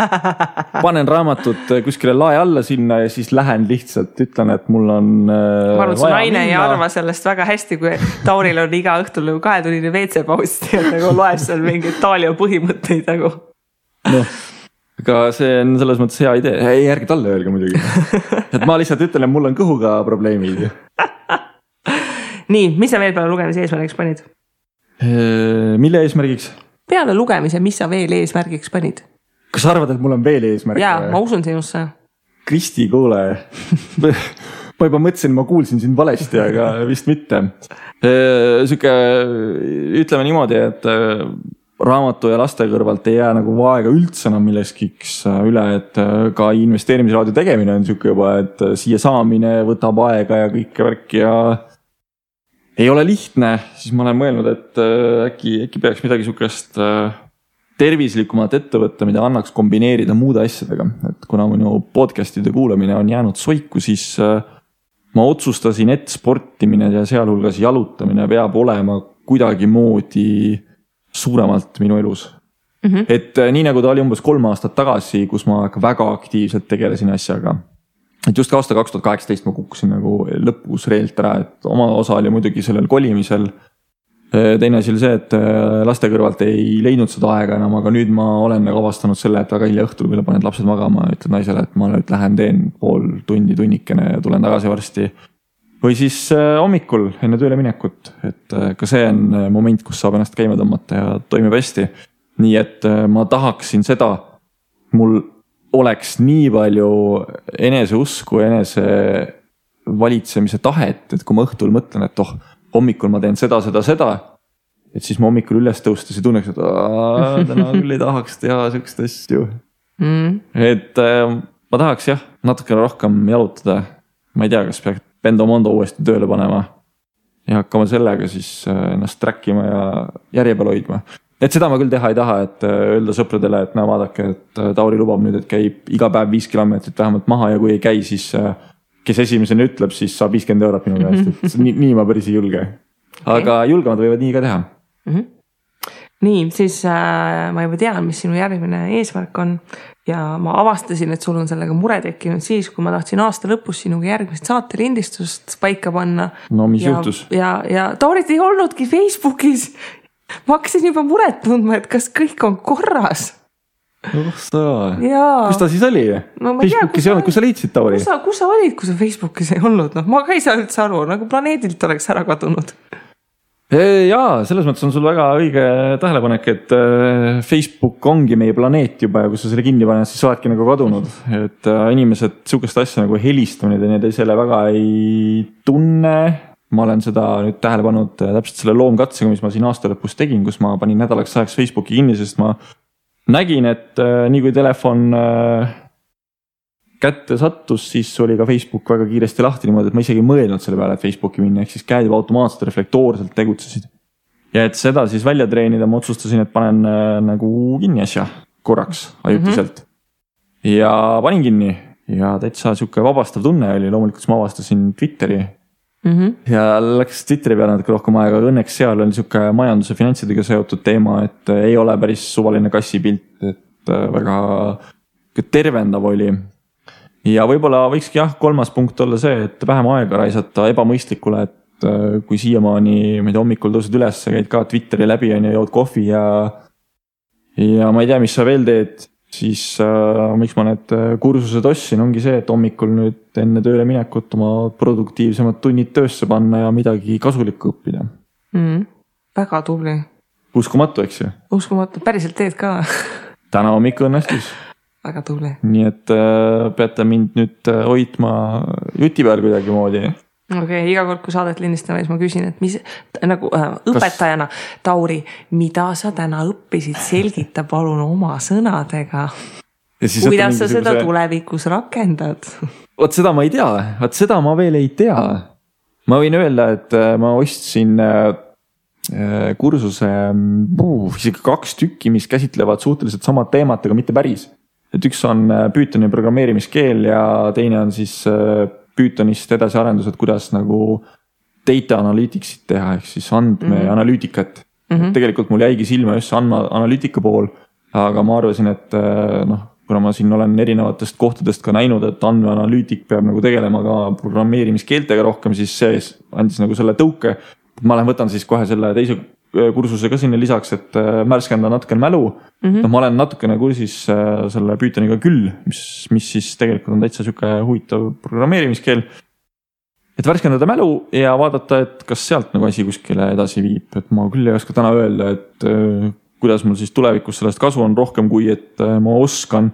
panen raamatud kuskile lae alla sinna ja siis lähen lihtsalt ütlen, et mul on äh,. ma arvan, et su naine minna. ei arva sellest väga hästi, kui Tauril on iga õhtul nagu kahetunnine WC-paus ja nagu loeb seal mingeid Taalio põhimõtteid nagu. noh aga see on selles mõttes hea idee, ei ärge talle öelge muidugi. et ma lihtsalt ütlen, et mul on kõhuga probleemid nii, mis sa veel peale lugemise eesmärgiks panid? mille eesmärgiks? peale lugemise, mis sa veel eesmärgiks panid? Kas sa arvad, et mul on veel eesmärk? jaa, ma usun sinusse. Kristi, kuule ma juba mõtlesin, ma kuulsin sind valesti, aga vist mitte. sihuke, ütleme niimoodi, et raamatu ja laste kõrvalt ei jää nagu aega üldse enam millekski äh, üle, et äh, ka investeerimisradio tegemine on sihuke juba, et äh, siia saamine võtab aega ja kõike värki ja. ei ole lihtne, siis ma olen mõelnud, et äkki, äkki peaks midagi sihukest tervislikumat ette võtta, mida annaks kombineerida muude asjadega, et kuna minu podcast'ide kuulamine on jäänud soiku, siis ma otsustasin, et sportimine ja sealhulgas jalutamine peab olema kuidagimoodi suuremalt minu elus mm. -hmm. et äh, nii nagu ta oli umbes kolm aastat tagasi, kus ma väga aktiivselt tegelesin asjaga. et just aasta kaks tuhat kaheksateist ma kukkusin nagu lõpus reelt ära, et oma osa oli muidugi sellel kolimisel. Äh, teine asi oli see, et äh, laste kõrvalt ei leidnud seda aega enam, aga nüüd ma olen nagu avastanud selle, et väga hilja õhtul, kui paned lapsed magama, ütled naisele, et ma nüüd lähen teen pool tundi, tunnikene ja tulen tagasi varsti või siis äh, hommikul enne tööle minekut, et ka see on moment, kus saab ennast käima tõmmata ja toimib hästi. nii et ma tahaksin seda, mul oleks nii palju eneseusku, enese valitsemise tahet, et kui ma õhtul mõtlen, et oh, hommikul ma teen seda, seda, seda. et siis ma hommikul üles tõustes ei tunneks, et täna küll ei tahaks teha siukest asju mm.. et ma tahaks jah, natukene rohkem jalutada. ma ei tea, kas peaks Pendomondo uuesti tööle panema. ja hakkama sellega siis äh, ennast track ima ja järje peal hoidma. et seda ma küll teha ei taha, et äh, öelda sõpradele, et näe, vaadake, et äh, Tauri lubab nüüd, et käib iga päev viis kilomeetrit vähemalt maha ja kui ei käi, siis kes esimesena ütleb, siis saab viiskümmend eurot minu käest, et nii, nii ma päris ei julge. aga okay. julgemad võivad nii ka teha mm. -hmm nii, siis äh, ma juba tean, mis sinu järgmine eesmärk on ja ma avastasin, et sul on sellega mure tekkinud siis, kui ma tahtsin aasta lõpus sinuga järgmist saatelindistust paika panna. no mis ja, juhtus? ja, ja Taurit ei olnudki Facebookis. ma hakkasin juba muret tundma, et kas kõik on korras oh sa, kus ta siis oli no,? Facebookis ei olnud, kus sa leidsid Tauri? kus sa, kus sa olid, kui sa Facebookis ei olnud, noh, ma ka ei saa üldse aru, nagu planeedilt oleks ära kadunud jaa, selles mõttes on sul väga õige tähelepanek, et äh, Facebook ongi meie planeet juba ja kui sa selle kinni paned, siis sa oledki nagu kadunud. et äh, inimesed sihukest asja nagu helistamine teineteisele väga ei tunne. ma olen seda nüüd tähele pannud äh, täpselt selle loomkatsega, mis ma siin aasta lõpus tegin, kus ma panin nädalaks ajaks Facebooki kinni, sest ma nägin, et nii kui telefon kätte sattus, siis oli ka Facebook väga kiiresti lahti niimoodi, et ma isegi ei mõelnud selle peale, et Facebooki minna, ehk siis käed juba automaatselt reflektoorselt tegutsesid. ja et seda siis välja treenida, ma otsustasin, et panen äh, nagu kinni asja korraks ajutiselt mm. -hmm. ja panin kinni ja täitsa sihuke vabastav tunne oli, loomulikult siis ma avastasin Twitteri mm. -hmm. ja läks Twitteri peale natuke rohkem aega, aga õnneks seal oli sihuke majanduse, finantsidega seotud teema, et ei ole päris suvaline kassipilt, et äh, väga tervendav oli ja võib-olla võikski jah, kolmas punkt olla see, et vähem aega raisata ebamõistlikule, et äh, kui siiamaani, ma ei tea, hommikul tõused üles, käid ka Twitteri läbi on ju, jood kohvi ja. ja ma ei tea, mis sa veel teed, siis äh, miks ma need äh, kursused ostsin, ongi see, et hommikul nüüd enne tööle minekut oma produktiivsemad tunnid töösse panna ja midagi kasulikku õppida mm,. väga tubli. uskumatu, eks ju. uskumatu, päriselt teed ka täna hommikul õnnestus. väga tubli. nii et äh, peate mind nüüd äh, hoidma juti peal kuidagimoodi okei okay,, iga kord, kui saadet lindistame, siis ma küsin, et mis nagu äh, õpetajana Tauri, mida sa täna õppisid, selgita palun oma sõnadega. kuidas sa seda tulevikus rakendad? vot seda ma ei tea, vot seda ma veel ei tea. ma võin öelda, et äh, ma ostsin äh, äh kursuse uh, isegi kaks tükki, mis käsitlevad suhteliselt samad teemat, aga mitte päris. et üks on äh, Pythoni programmeerimiskeel ja teine on siis äh, Pythonist edasiarendused, kuidas nagu data analytics'it teha, ehk siis andmeanalüütikat mm. -hmm. tegelikult mul jäigi silma just see andmeanalüütika pool, aga ma arvasin, et äh, noh, kuna ma siin olen erinevatest kohtadest ka näinud, et andmeanalüütik peab nagu tegelema ka programmeerimiskeeltega rohkem, siis see andis nagu selle tõuke. ma lähen võtan siis kohe selle teise kursuse ka sinna lisaks, et äh, värskenda natukene mälu mm. -hmm. noh, ma olen natukene kursis äh, selle Pythoniga küll, mis, mis siis tegelikult on täitsa sihuke huvitav programmeerimiskeel. et värskendada mälu ja vaadata, et kas sealt nagu asi kuskile edasi viib, et ma küll ei oska täna öelda, et kuidas mul siis tulevikus sellest kasu on rohkem, kui et ma oskan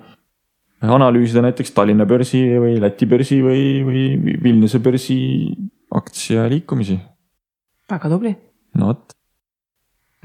analüüsida näiteks Tallinna börsi või Läti börsi või, või Vilniuse börsi aktsia liikumisi. väga tubli. no vot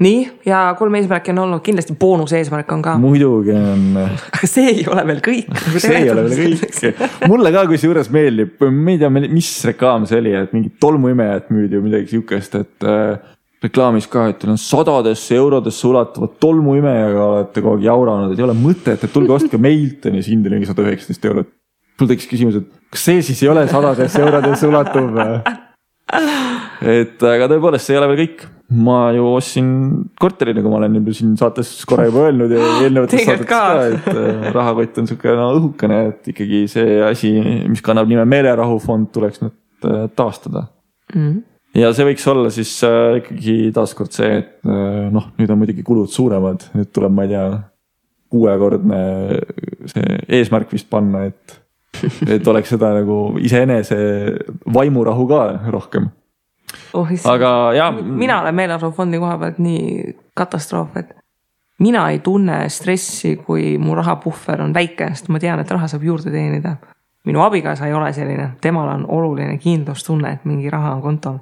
nii, ja kolm eesmärki on olnud, kindlasti boonuseesmärk on ka. muidugi on. aga see ei ole veel kõik see ei ole veel kõik. mulle ka kusjuures meeldib, ma ei tea, mis reklaam see oli, et mingit tolmuimejat müüdi või midagi sihukest, et äh, reklaamis ka, et teil on sadadesse eurodesse ulatuvad tolmuimejaga olete kogu aeg jauranud, et ei ole mõtet, et tulge ostke meilt on ju, siis hind oli sada üheksateist eurot. mul tekkis küsimus, et kas see siis ei ole sadadesse eurodesse ulatuv et aga tõepoolest, see ei ole veel kõik. ma ju ostsin korteri, nagu ma olen juba siin saates korra juba öelnud ja eelnevates saadetes ka, et äh, rahakott on sihuke no, õhukene, et ikkagi see asi, mis kannab nime meelerahufond, tuleks nüüd äh, taastada mm. ja see võiks olla siis äh, ikkagi taaskord see, et äh, noh, nüüd on muidugi kulud suuremad, nüüd tuleb, ma ei tea, kuuekordne see eesmärk vist panna, et et oleks seda nagu iseenese vaimurahu ka rohkem oh,. aga ja. mina olen meeleolufondi koha pealt nii katastroof, et mina ei tunne stressi, kui mu rahapuhver on väike, sest ma tean, et raha saab juurde teenida. minu abikaasa ei ole selline, temal on oluline kindlustunne, et mingi raha on kontol.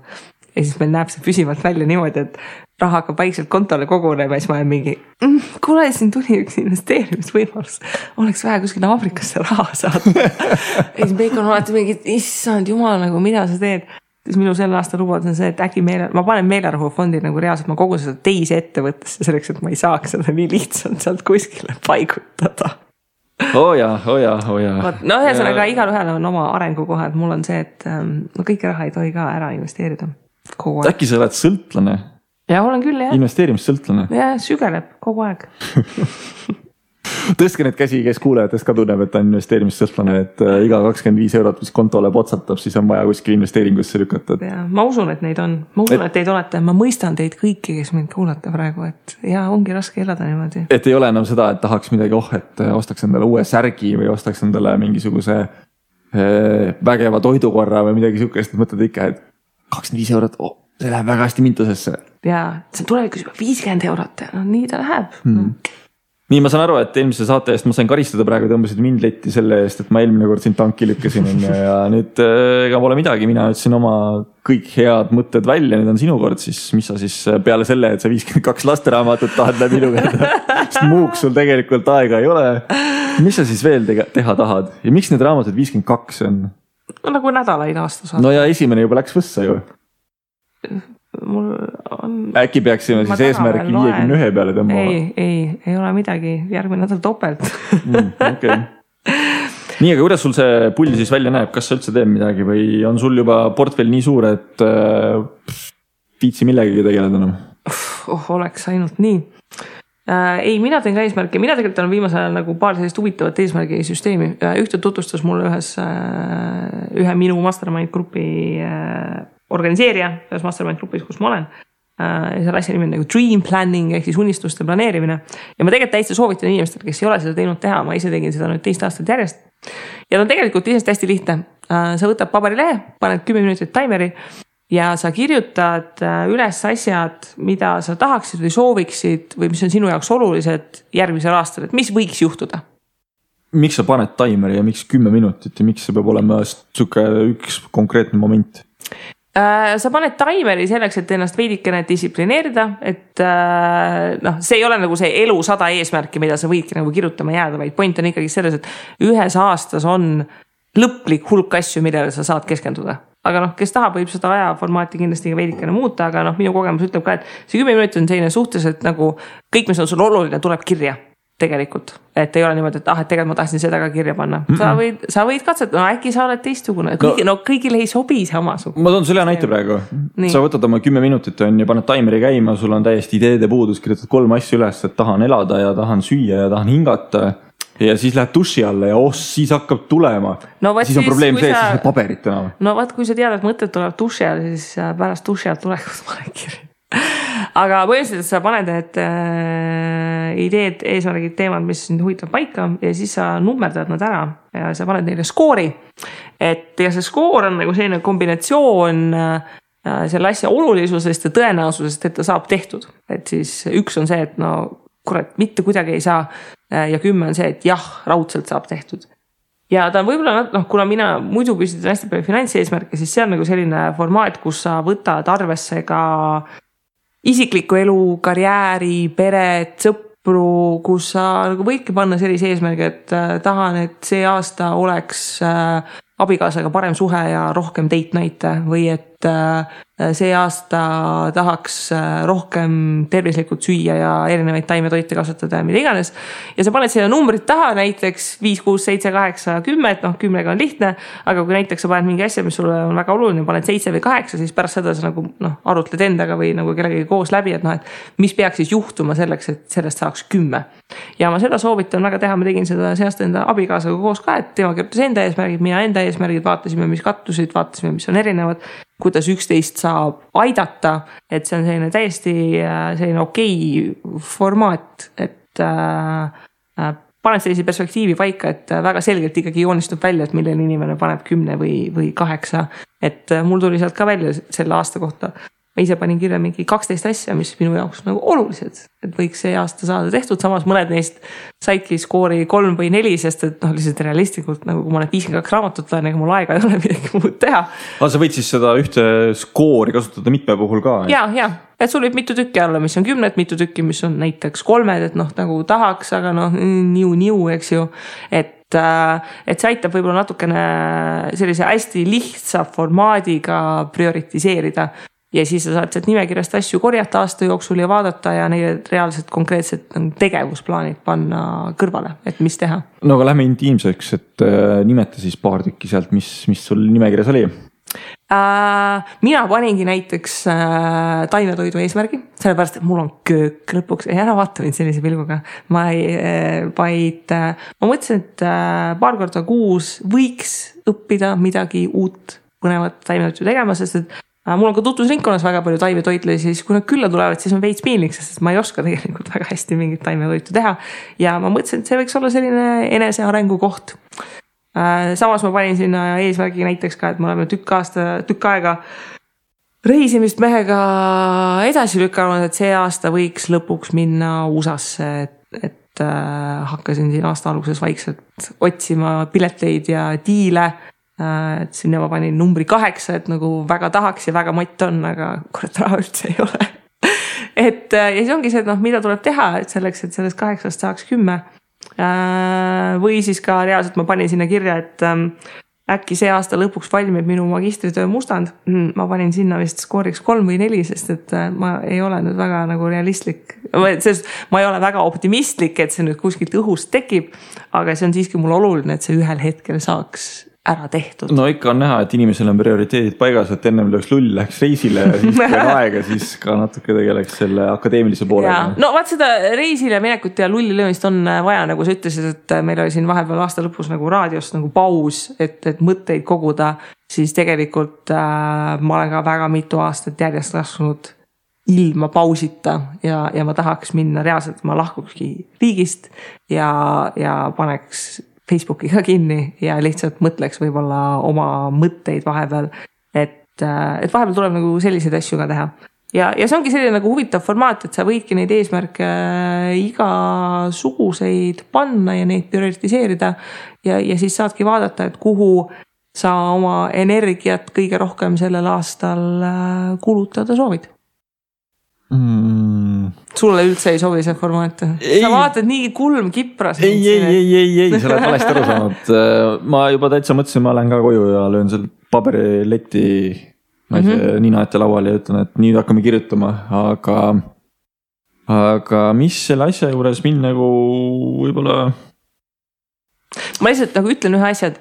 ja siis meil näeb see püsivalt välja niimoodi, et raha hakkab vaikselt kontole kogunema ja siis ma olen mingi mm,. kuule, siin tuli üks investeerimisvõimalus, oleks vaja kuskile Aafrikasse raha saada ja siis Peik on alati mingi, issand jumal, nagu mida sa teed. Siis minu selle aasta lubadus on see, et äkki meele, ma panen meelerahufondi nagu reaalselt, ma kogun seda teise ettevõttesse selleks, et ma ei saaks seda nii lihtsalt sealt kuskile paigutada oo oh jaa, oo oh jaa, oo oh jaa. vot, no ühesõnaga igalühel on oma arengukohad, mul on see, et ähm, no kõike raha ei tohi ka ära investeerida. äkki sa oled sõltlane ja olen küll jah. investeerimissõltlane. ja sügeleb kogu aeg tõstke neid käsi, kes kuulajatest ka tunneb, et ta on investeerimissõltlane, et äh, iga kakskümmend viis eurot, mis kontole potsatab, siis on vaja kuskil investeeringusse lükata. ja ma usun, et neid on, ma usun et..., teid olete, ma mõistan teid kõiki, kes mind kuulate praegu, et ja ongi raske elada niimoodi. et ei ole enam seda, et tahaks midagi, oh, et äh, ostaks endale uue särgi või ostaks endale mingisuguse äh, vägeva toidukorra või midagi sihukest, mõtled ikka, et kakskümmend viis eurot oh,, see läheb väga hästi mintusesse. Ja see on tulevikus juba viiskümmend eurot. Ja no nii ta läheb. Mm.. Nii, ma saan aru, et eelmise saate eest ma sain karistada praegu, tõmbasid mind letti selle eest, et ma eelmine kord sind tanki lükkasin onju ja nüüd äh, ega pole midagi, mina ütlesin oma kõik head mõtted välja, nüüd on sinu kord, siis mis sa siis äh, peale selle, et sa viiskümmend kaks lasteraamatut tahad läbi lugeda, sest muuks sul tegelikult aega ei ole. mis sa siis veel tege, teha tahad ja miks need raamatud viiskümmend kaks on? no nagu nädalaid aastas. no ja esimene juba läks võssa ju mul on. äkki peaksime siis eesmärki viiekümne ühe peale tõmbama? ei, ei, ei ole midagi, järgmine nädal topelt mm,. okei nii, aga kuidas sul see pull siis välja näeb, kas sa üldse teed midagi või on sul juba portfell nii suur, et äh, viitsi millegagi tegeleda enam? oh, oleks ainult nii äh,. ei, mina teen ka eesmärke, mina tegelikult olen viimasel ajal nagu paar sellist huvitavat eesmärgisüsteemi äh,, ühte tutvustas mulle ühes äh,, ühe minu mastermind grupi äh, organiseerija selles mastermind grupis, kus ma olen. äh, selle asja nimi on nagu dream planning ehk siis unistuste planeerimine. ja ma tegelikult täitsa soovitan inimestele, kes ei ole seda teinud, teha, ma ise tegin seda nüüd teist aastat järjest. ja ta on tegelikult iseenesest hästi lihtne. Äh, sa võtad paberilehe, paned kümme minutit taimeri ja sa kirjutad äh, üles asjad, mida sa tahaksid või sooviksid või mis on sinu jaoks olulised järgmisel aastal, et mis võiks juhtuda miks sa paned taimeri ja miks kümme minutit ja miks see peab olema sihuke üks konkreetne moment? Äh, sa paned taimeri selleks, et ennast veidikene distsiplineerida, et äh, noh, see ei ole nagu see elu sada eesmärki, mida sa võidki nagu kirjutama jääda, vaid point on ikkagi selles, et ühes aastas on lõplik hulk asju, millele sa saad keskenduda. aga noh, kes tahab, võib seda ajaformaati kindlasti veidikene muuta, aga noh, minu kogemus ütleb ka, et see kümme minutit on selline suhteliselt nagu kõik, mis on sul oluline, tuleb kirja tegelikult, et ei ole niimoodi, et ah, et tegelikult ma tahtsin seda ka kirja panna mm. -mm. sa võid, sa võid katsetada, no äkki sa oled teistsugune, no,, no kõigile ei sobi samasugune. ma toon sulle hea näite praegu. sa võtad oma kümme minutit on ju, paned taimeri käima, sul on täiesti ideede puudus, kirjutad kolm asja üles, et tahan elada ja tahan süüa ja tahan hingata. ja siis lähed duši alla ja oh, siis hakkab tulema no,. siis on siis, probleem see, et sa ei saa paberit enam. no vot, kui sa tead, et mõtted tulevad duši all, siis äh, pärast duši alt tulekut pane kirja aga põhimõtteliselt sa paned need äh, ideed, eesmärgid, teemad, mis sind huvitavad paika ja siis sa nummerdad nad ära ja sa paned neile skoori. et ja see skoor on nagu selline kombinatsioon äh, selle asja olulisusest ja tõenäosusest, et ta saab tehtud. et siis üks on see, et no kurat, mitte kuidagi ei saa äh,. ja kümme on see, et jah, raudselt saab tehtud ja ta on võib-olla noh, kuna mina muidu püstitan hästi palju finantseesmärke, siis see on nagu selline formaat, kus sa võtad arvesse ka isiklikku elu, karjääri, peret, sõpru, kus sa nagu võidki panna sellise eesmärgi, et äh, tahan, et see aasta oleks äh, abikaasaga parem suhe ja rohkem date night'e või et äh, see aasta tahaks äh, rohkem tervislikult süüa ja erinevaid taimetoite kasvatada ja mida iganes. ja sa paned sinna numbrid taha näiteks viis, kuus, seitse, kaheksa, kümme, et noh, kümnega on lihtne. aga kui näiteks sa paned mingi asja, mis sulle on väga oluline, paned seitse või kaheksa, siis pärast seda sa nagu noh, arutled endaga või nagu kellegagi koos läbi, et noh, et mis peaks siis juhtuma selleks, et sellest saaks kümme. ja ma seda soovitan väga teha, ma tegin seda see aasta enda abikaasaga koos ka, et tema kirjutas enda eesmärgid, mina enda eesmärgid, vaatasime, mis kattusid, vaatasime, mis on erinevad. Kuidas üksteist saab aidata, et see on selline täiesti äh, selline okei okay formaat, et äh, äh, paned sellise perspektiivi paika, et väga selgelt ikkagi joonistub välja, et millal inimene paneb kümne või, või kaheksa. et äh, mul tuli sealt ka välja selle aasta kohta ma ise panin kirja mingi kaksteist asja, mis minu jaoks nagu olulised, et võiks see aasta saada tehtud, samas mõned neist saidki skoori kolm või neli, sest et noh, lihtsalt realistlikult nagu kui ma need viiskümmend kaks raamatut loen, ega mul aega ei ole midagi muud teha. aga sa võid siis seda ühte skoori kasutada mitme puhul ka? ja, ja, et sul võib mitu tükki olla, mis on kümned, mitu tükki, mis on näiteks kolmed, et noh, nagu tahaks, aga noh, niu-niu, eks ju. et äh, et see aitab võib-olla natukene sellise hästi lihtsa formaadiga prioritiseerida ja siis sa saad sealt nimekirjast asju korjata aasta jooksul ja vaadata ja neile reaalselt konkreetsed nagu tegevusplaanid panna kõrvale, et mis teha. no aga lähme intiimseks, et äh, nimeta siis paar tükki sealt, mis, mis sul nimekirjas oli äh,? mina paningi näiteks äh, taimetoidu eesmärgi, sellepärast et mul on köök lõpuks, ei ära vaata mind sellise pilguga. ma ei äh,, vaid äh, ma mõtlesin, et äh, paar korda kuus võiks õppida midagi uut põnevat taimetoitu tegema, sest et mul on ka tutvusringkonnas väga palju taimetoitlasi, siis kui nad külla tulevad, siis on veits piinlik, sest ma ei oska tegelikult väga hästi mingit taimetoitu teha. ja ma mõtlesin, et see võiks olla selline enesearengu koht. Äh, samas ma panin sinna eesmärgi näiteks ka, et me oleme tükk aasta, tükk aega reisimist mehega edasi lükanud, et see aasta võiks lõpuks minna USA-sse, et, et äh, hakkasin siin aasta alguses vaikselt otsima pileteid ja diile Äh, et sinna ma panin numbri kaheksa, et nagu väga tahaks ja väga mott on, aga kurat raha üldse ei ole et äh, ja siis ongi see, et noh, mida tuleb teha, et selleks, et sellest kaheksast saaks kümme. Äh, või siis ka reaalselt ma panin sinna kirja, et ähm, äkki see aasta lõpuks valmib minu magistritöö mustand. Hmm, ma panin sinna vist skooriks kolm või neli, sest et ma ei ole nüüd väga nagu realistlik, sest ma ei ole väga optimistlik, et see nüüd kuskilt õhust tekib. aga see on siiski mulle oluline, et see ühel hetkel saaks ära tehtud. no ikka on näha, et inimesel on prioriteedid paigas, et ennem lööks lull, läheks reisile ja siis kui on aega, siis ka natuke tegeleks selle akadeemilise poolega. no vaat seda reisile minekut ja lulli löömist on vaja, nagu sa ütlesid, et meil oli siin vahepeal aasta lõpus nagu raadios nagu paus, et, et mõtteid koguda, siis tegelikult äh, ma olen ka väga mitu aastat järjest lasknud ilma pausita ja, ja ma tahaks minna reaalselt, ma lahkukski riigist ja, ja paneks Facebooki ka kinni ja lihtsalt mõtleks võib-olla oma mõtteid vahepeal. et, et vahepeal tuleb nagu selliseid asju ka teha ja, ja see ongi selline nagu huvitav formaat, et sa võidki neid eesmärke igasuguseid panna ja neid prioritiseerida. ja, ja siis saadki vaadata, et kuhu sa oma energiat kõige rohkem sellel aastal äh, kulutada soovid mm.? Sulle üldse ei sobi see formaat? sa vaatad nii kulm kipras. ei, ei, ei, ei, ei, sa oled valesti aru saanud. ma juba täitsa mõtlesin, ma lähen ka koju ja löön seal paberiletti ma ei tea mm -hmm., nina ette lauale ja ütlen, et nüüd hakkame kirjutama, aga, aga mis selle asja juures mind nagu võib-olla. ma lihtsalt nagu ütlen ühe asja, et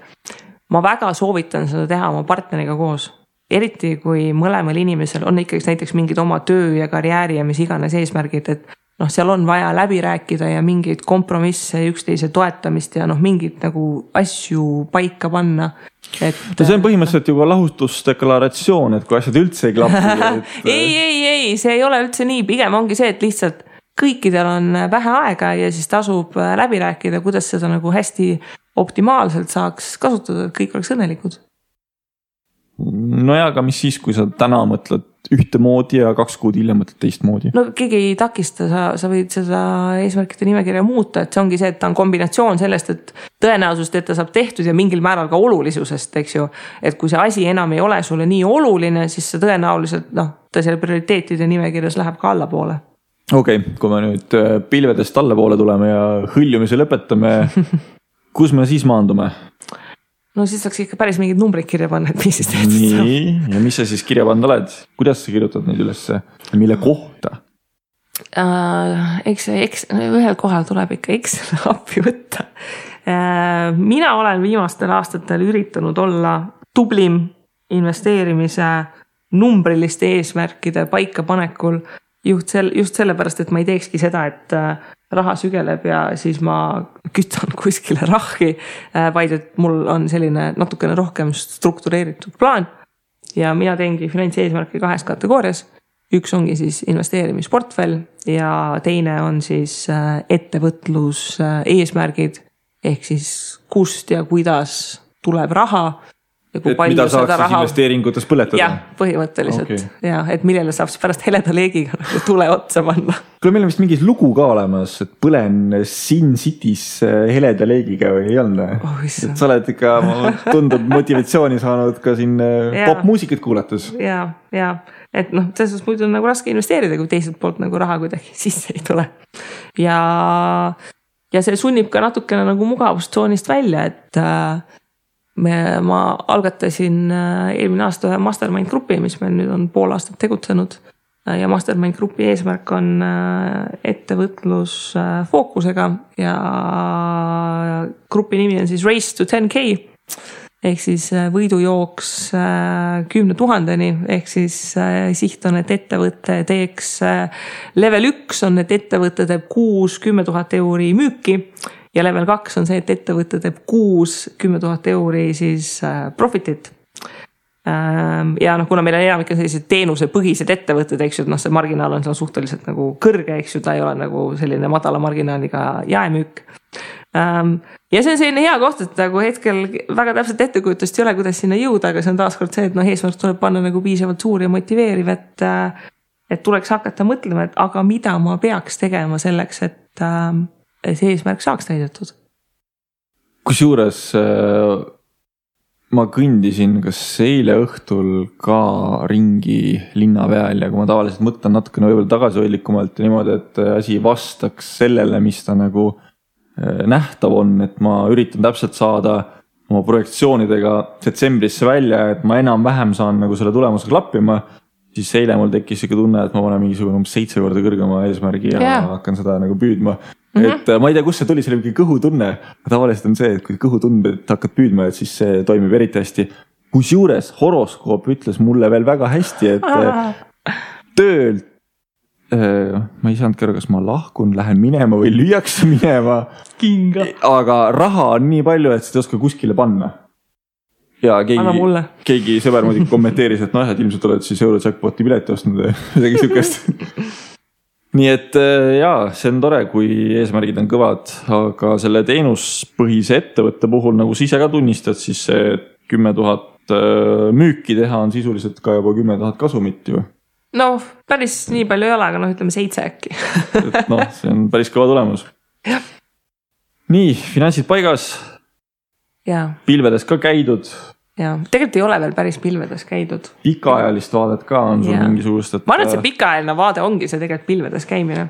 ma väga soovitan seda teha oma partneriga koos eriti kui mõlemal inimesel on ikkagi näiteks mingid oma töö ja karjääri ja mis iganes eesmärgid, et noh, seal on vaja läbi rääkida ja mingeid kompromisse ja üksteise toetamist ja noh, mingeid nagu asju paika panna. et. no see on põhimõtteliselt ju ka lahutusdeklaratsioon, et kui asjad üldse ei klapi et... ei, ei, ei, see ei ole üldse nii, pigem ongi see, et lihtsalt kõikidel on vähe aega ja siis tasub läbi rääkida, kuidas seda nagu hästi optimaalselt saaks kasutada, et kõik oleks õnnelikud nojah, aga mis siis, kui sa täna mõtled ühtemoodi ja kaks kuud hiljem mõtled teistmoodi? no keegi ei takista, sa, sa võid seda eesmärkide nimekirja muuta, et see ongi see, et ta on kombinatsioon sellest, et tõenäosust, et ta saab tehtud ja mingil määral ka olulisusest, eks ju. et kui see asi enam ei ole sulle nii oluline, siis see tõenäoliselt noh, ta seal prioriteetide nimekirjas läheb ka allapoole okei okay,, kui me nüüd äh, pilvedest allapoole tuleme ja hõljumise lõpetame kus me siis maandume? No siis saaks ikka päris mingeid numbreid kirja panna, et mis siis tehtud saab. nii, ja mis sa siis kirja pannud oled, kuidas sa kirjutad neid ülesse, mille kohta uh,? eks eks ühel kohal tuleb ikka Excel appi võtta uh,. mina olen viimastel aastatel üritanud olla tublim investeerimise numbriliste eesmärkide paikapanekul just sel-, just sellepärast, et ma ei teekski seda, et uh, raha sügeleb ja siis ma kütan kuskile rahhi, äh, vaid et mul on selline natukene rohkem struktureeritud plaan. ja mina teengi finantseesmärke kahes kategoorias. üks ongi siis investeerimisportfell ja teine on siis äh, ettevõtlus eesmärgid ehk siis kust ja kuidas tuleb raha et mida saaks siis raha... investeeringutes põletada? jah, põhimõtteliselt okay. ja, et millele saab siis pärast heleda leegiga tule otsa panna. kuule, meil on vist mingi lugu ka olemas, et põlen Sin City's äh, heleda leegiga või ei olnud oh,? et sa oled ikka, tundub motivatsiooni saanud ka siin äh, popmuusikat kuulates. ja, ja et noh, selles suhtes muidu on nagu raske investeerida, kui teiselt poolt nagu raha kuidagi sisse ei tule. ja, ja see sunnib ka natukene nagu mugavustsoonist välja, et äh, me, ma algatasin äh, eelmine aasta ühe mastermind grupi, mis meil nüüd on pool aastat tegutsenud. Äh, ja mastermind grupi eesmärk on äh, ettevõtlus fookusega ja grupi nimi on siis Race to 10K ehk siis võidujooks kümne tuhandeni, ehk siis siht on, et ettevõte teeks, level üks on, et ettevõte teeb kuus kümme tuhat euri müüki ja level kaks on see, et ettevõte teeb kuus kümme tuhat euri siis äh, profit'it ähm, ja noh, kuna meil on enamik sellised teenusepõhised ettevõtted, eks ju, et noh, see marginaal on seal suhteliselt nagu kõrge, eks ju, ta ei ole nagu selline madala marginaaliga jaemüük. Ähm, ja see on selline hea koht, et nagu hetkel väga täpset ettekujutust ei ole, kuidas sinna jõuda, aga see on taaskord see, et noh, eesmärk tuleb panna nagu piisavalt suur ja motiveeriv, et. Äh, et tuleks hakata mõtlema, et aga mida ma peaks tegema selleks, et ähm, see eesmärk saaks täidetud. kusjuures äh, ma kõndisin kas eile õhtul ka ringi linna peal ja kui ma tavaliselt mõtlen natukene võib-olla tagasihoidlikumalt ja niimoodi, et asi vastaks sellele, mis ta nagu äh, nähtav on, et ma üritan täpselt saada oma projektsioonidega detsembrisse välja, et ma enam-vähem saan nagu selle tulemusega klappima. Siis eile mul tekkis sihuke tunne, et ma panen mingisugune umbes seitse korda kõrgema eesmärgi ja yeah. hakkan seda nagu püüdma Mm -hmm. et äh, ma ei tea, kust see tuli, see oli mingi kõhutunne. tavaliselt on see, et kui kõhutunded hakkad püüdma, et siis see toimib eriti hästi. kusjuures horoskoop ütles mulle veel väga hästi, et ah. töölt äh, ma ei saanudki aru, kas ma lahkun, lähen minema või lüüakse minema. aga raha on nii palju, et seda ei oska kuskile panna. Ja keegi keegi sõber muidugi kommenteeris, et noh, et ilmselt oled siis Eurojackpoti pileti ostnud või midagi siukest. nii et äh, jaa, see on tore, kui eesmärgid on kõvad, aga selle teenuspõhise ettevõtte puhul, nagu sa ise ka tunnistad, siis see kümme tuhat äh, müüki teha on sisuliselt ka juba kümme tuhat kasumit ju. noh, päris nii palju ei ole, aga noh, ütleme seitse äkki. et noh, see on päris kõva tulemus. nii, finantsid paigas, ja, pilvedes ka käidud, ja tegelikult ei ole veel päris pilvedes käidud. pikaajalist vaadet ka on sul mingisugust, et. ma arvan, et see pikaajaline vaade ongi see tegelikult pilvedes käimine.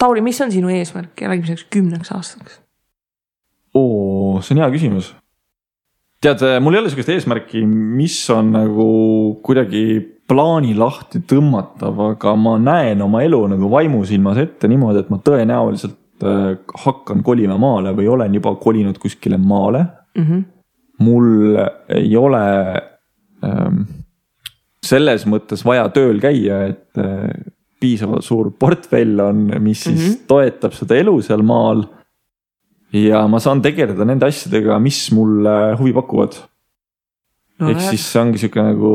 Tauri, mis on sinu eesmärk järgmiseks kümneks aastaks? oo, see on hea küsimus. tead, mul ei ole sihukest eesmärki, mis on nagu kuidagi plaani lahti tõmmatav, aga ma näen oma elu nagu vaimusilmas ette niimoodi, et ma tõenäoliselt äh, hakkan kolima maale või olen juba kolinud kuskile maale mm. -hmm. Mul ei ole ähm, selles mõttes vaja tööl käia, et äh, piisavalt suur portfell on, mis siis mm. -hmm. toetab seda elu seal maal. ja ma saan tegeleda nende asjadega, mis mulle huvi pakuvad no,. ehk siis see ongi sihuke nagu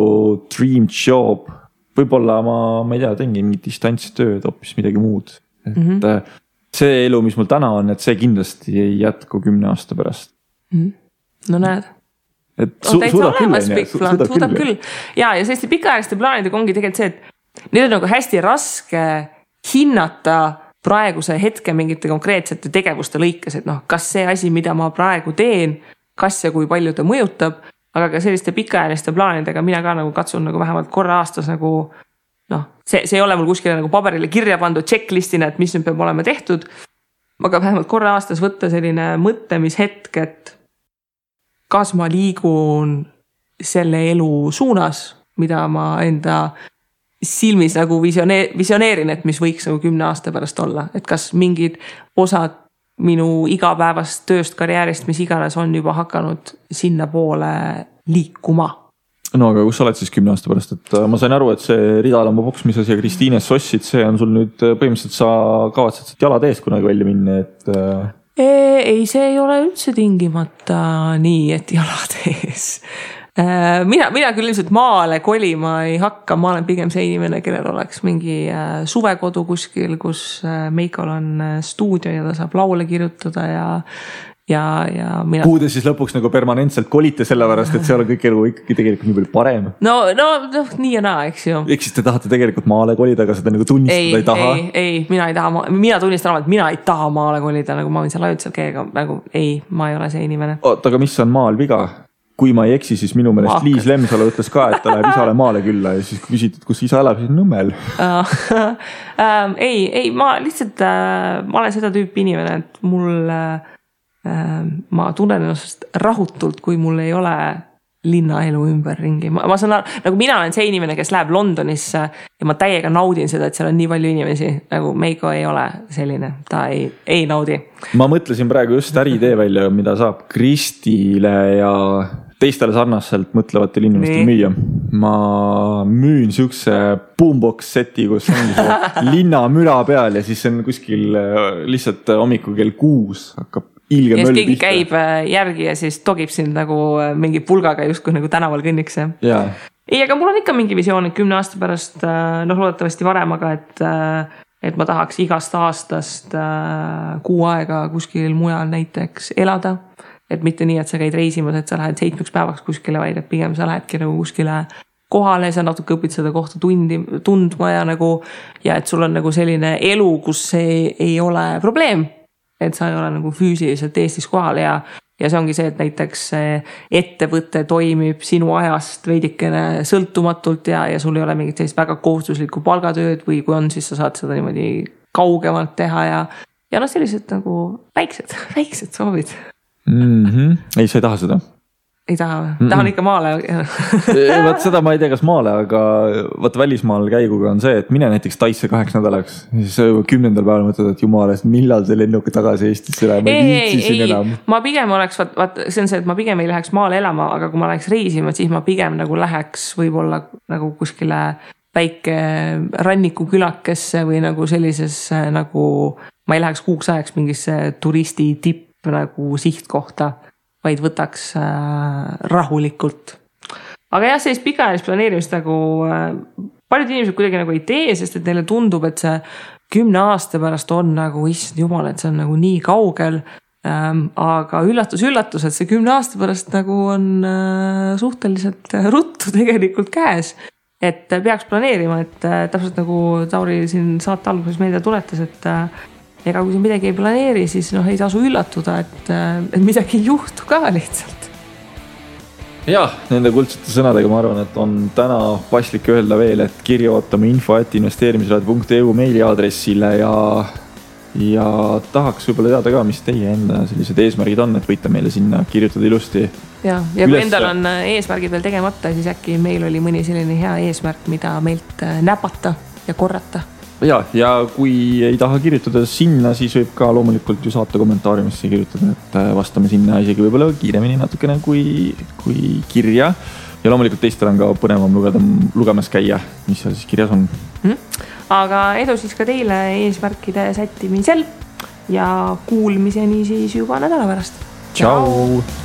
dream job. võib-olla ma, ma ei tea, teengi mingit distantstööd, hoopis midagi muud. et mm. -hmm. see elu, mis mul täna on, et see kindlasti ei jätku kümne aasta pärast. Mhm. No näed et on su, täitsa suudab küll, olemas onju, pikk plaan, suudab küll ja, ja selliste pikaajaliste plaanidega ongi tegelikult see, et neid on nagu hästi raske hinnata praeguse hetke mingite konkreetsete tegevuste lõikes, et noh, kas see asi, mida ma praegu teen, kas ja kui palju ta mõjutab, aga ka selliste pikaajaliste plaanidega mina ka nagu katsun nagu vähemalt korra aastas nagu noh, see, see ei ole mul kuskile nagu paberile kirja pandud checklist'ina, et mis nüüd peab olema tehtud. aga vähemalt korra aastas võtta selline mõtlemishetk, et kas ma liigun selle elu suunas, mida ma enda silmis nagu visione-, visioneerin, et mis võiks nagu kümne aasta pärast olla, et kas mingid osad minu igapäevast tööst, karjäärist, mis iganes on juba hakanud sinnapoole liikuma. No aga kus sa oled siis kümne aasta pärast, et äh, ma sain aru, et see ridalambaboks, mis sa siia Kristiines ostsid, see on sul nüüd äh, põhimõtteliselt sa kavatsed sealt jalad ees kunagi välja minna, et äh, ei, see ei ole üldse tingimata nii, et jalad ees. mina, mina küll ilmselt maale kolima ei hakka, ma olen pigem see inimene, kellel oleks mingi äh, suvekodu kuskil, kus äh, Meikol on äh, stuudio ja ta saab laule kirjutada ja, ja, ja mina. kuhu te siis lõpuks nagu permanentselt kolite, sellepärast et seal on kõik elu ikkagi tegelikult nii palju parem. no, no noh, nii ja naa, eks ju. ehk siis te tahate tegelikult maale kolida, aga seda nagu tunnistada ei, ei, ei taha ei, ei, mina ei taha, mina tunnistan omalt, mina ei taha maale kolida, nagu ma võin seal käia, aga nagu ei, ma ei ole see inimene. oota, aga mis on maal viga? kui ma ei eksi, siis minu meelest Maakad. Liis Lemsalu ütles ka, et ta läheb isale maale külla ja siis kui küsiti, et kus isa elab, siis Nõmmel. ähm, ei, ei, ma lihtsalt äh,, ma olen seda tüüpi inimene, et mul äh,, ma tunnen ennast rahutult, kui mul ei ole linnaelu ümberringi, ma, ma saan aru, nagu mina olen see inimene, kes läheb Londonisse ja ma täiega naudin seda, et seal on nii palju inimesi, nagu Meiko ei ole selline, ta ei, ei naudi. ma mõtlesin praegu just äriidee välja, mida saab Kristile ja teistele sarnaselt mõtlevatele inimestele müüa. ma müün siukse boombox seti, kus ongi linnamüra peal ja siis on kuskil äh, lihtsalt hommikul kell kuus hakkab ilge möll pihta. käib äh, järgi ja siis togib sind nagu äh, mingi pulgaga justkui nagu tänaval kõnniks ja ja, ei, aga mul on ikka mingi visioon, et kümne aasta pärast, noh, loodetavasti varem, aga et, et ma tahaks igast aastast äh, kuu aega kuskil mujal näiteks elada. et mitte nii, et sa käid reisimas, et sa lähed seitsmeks päevaks kuskile, vaid et pigem sa lähedki nagu kuskile kohale, sa natuke õpid seda kohta tundi, tundma ja nagu ja et sul on nagu selline elu, kus see ei ole probleem. Et sa ei ole nagu füüsiliselt Eestis kohal ja, ja see ongi see, et näiteks ettevõte toimib sinu ajast veidikene sõltumatult ja, ja sul ei ole mingit sellist väga kohustuslikku palgatööd või kui on, siis sa saad seda niimoodi kaugemalt teha ja, ja noh, sellised nagu väiksed, väiksed soovid. mm. -hmm. ei, sa ei taha seda ei taha või? tahan ikka maale. vot seda ma ei tea, kas maale, aga vot välismaal käiguga on see, et mine näiteks Taisse kaheks nädalaks. siis kümnendal päeval mõtled, et jumala eest, millal see lennuk tagasi Eestisse läheb, ma ei viitsi siin ei enam., ma pigem oleks, vaat, vaat see on see, et ma pigem ei läheks maale elama, aga kui ma läheks reisima, siis ma pigem nagu läheks võib-olla nagu kuskile väike rannikukülakesse või nagu sellisesse nagu, ma ei läheks kuuks ajaks mingisse turisti tipp nagu sihtkohta vaid võtaks äh, rahulikult. aga jah, sellist pikaajalist planeerimist nagu äh, paljud inimesed kuidagi nagu ei tee, sest et neile tundub, et see kümne aasta pärast on nagu, issand jumal, et see on nagu nii kaugel ähm,. aga üllatus-üllatus, et see kümne aasta pärast nagu on äh, suhteliselt ruttu tegelikult käes. et peaks planeerima, et täpselt nagu Tauri siin saate alguses meelde tuletas, et ega kui sa midagi ei planeeri, siis noh, ei tasu üllatuda, et, et midagi ei juhtu ka lihtsalt jah, nende kuldsete sõnadega ma arvan, et on täna paslik öelda veel, et kirja ootame info at investeerimisraadio.eu meiliaadressile ja, ja tahaks võib-olla teada ka, mis teie enda sellised eesmärgid on, et võite meile sinna kirjutada ilusti. ja, ja kui endal on äh, eesmärgid veel tegemata, siis äkki meil oli mõni selline hea eesmärk, mida meilt äh, näpata ja korrata ja, ja kui ei taha kirjutada sinna, siis võib ka loomulikult ju saate kommentaariumisse kirjutada, et äh, vastame sinna isegi võib-olla kiiremini natukene kui, kui kirja. ja loomulikult teistel on ka põnevam lugeda, lugemas käia, mis seal siis kirjas on mm.. aga edu siis ka teile eesmärkide sättimisel ja kuulmiseni siis juba nädala pärast. tšau, tšau..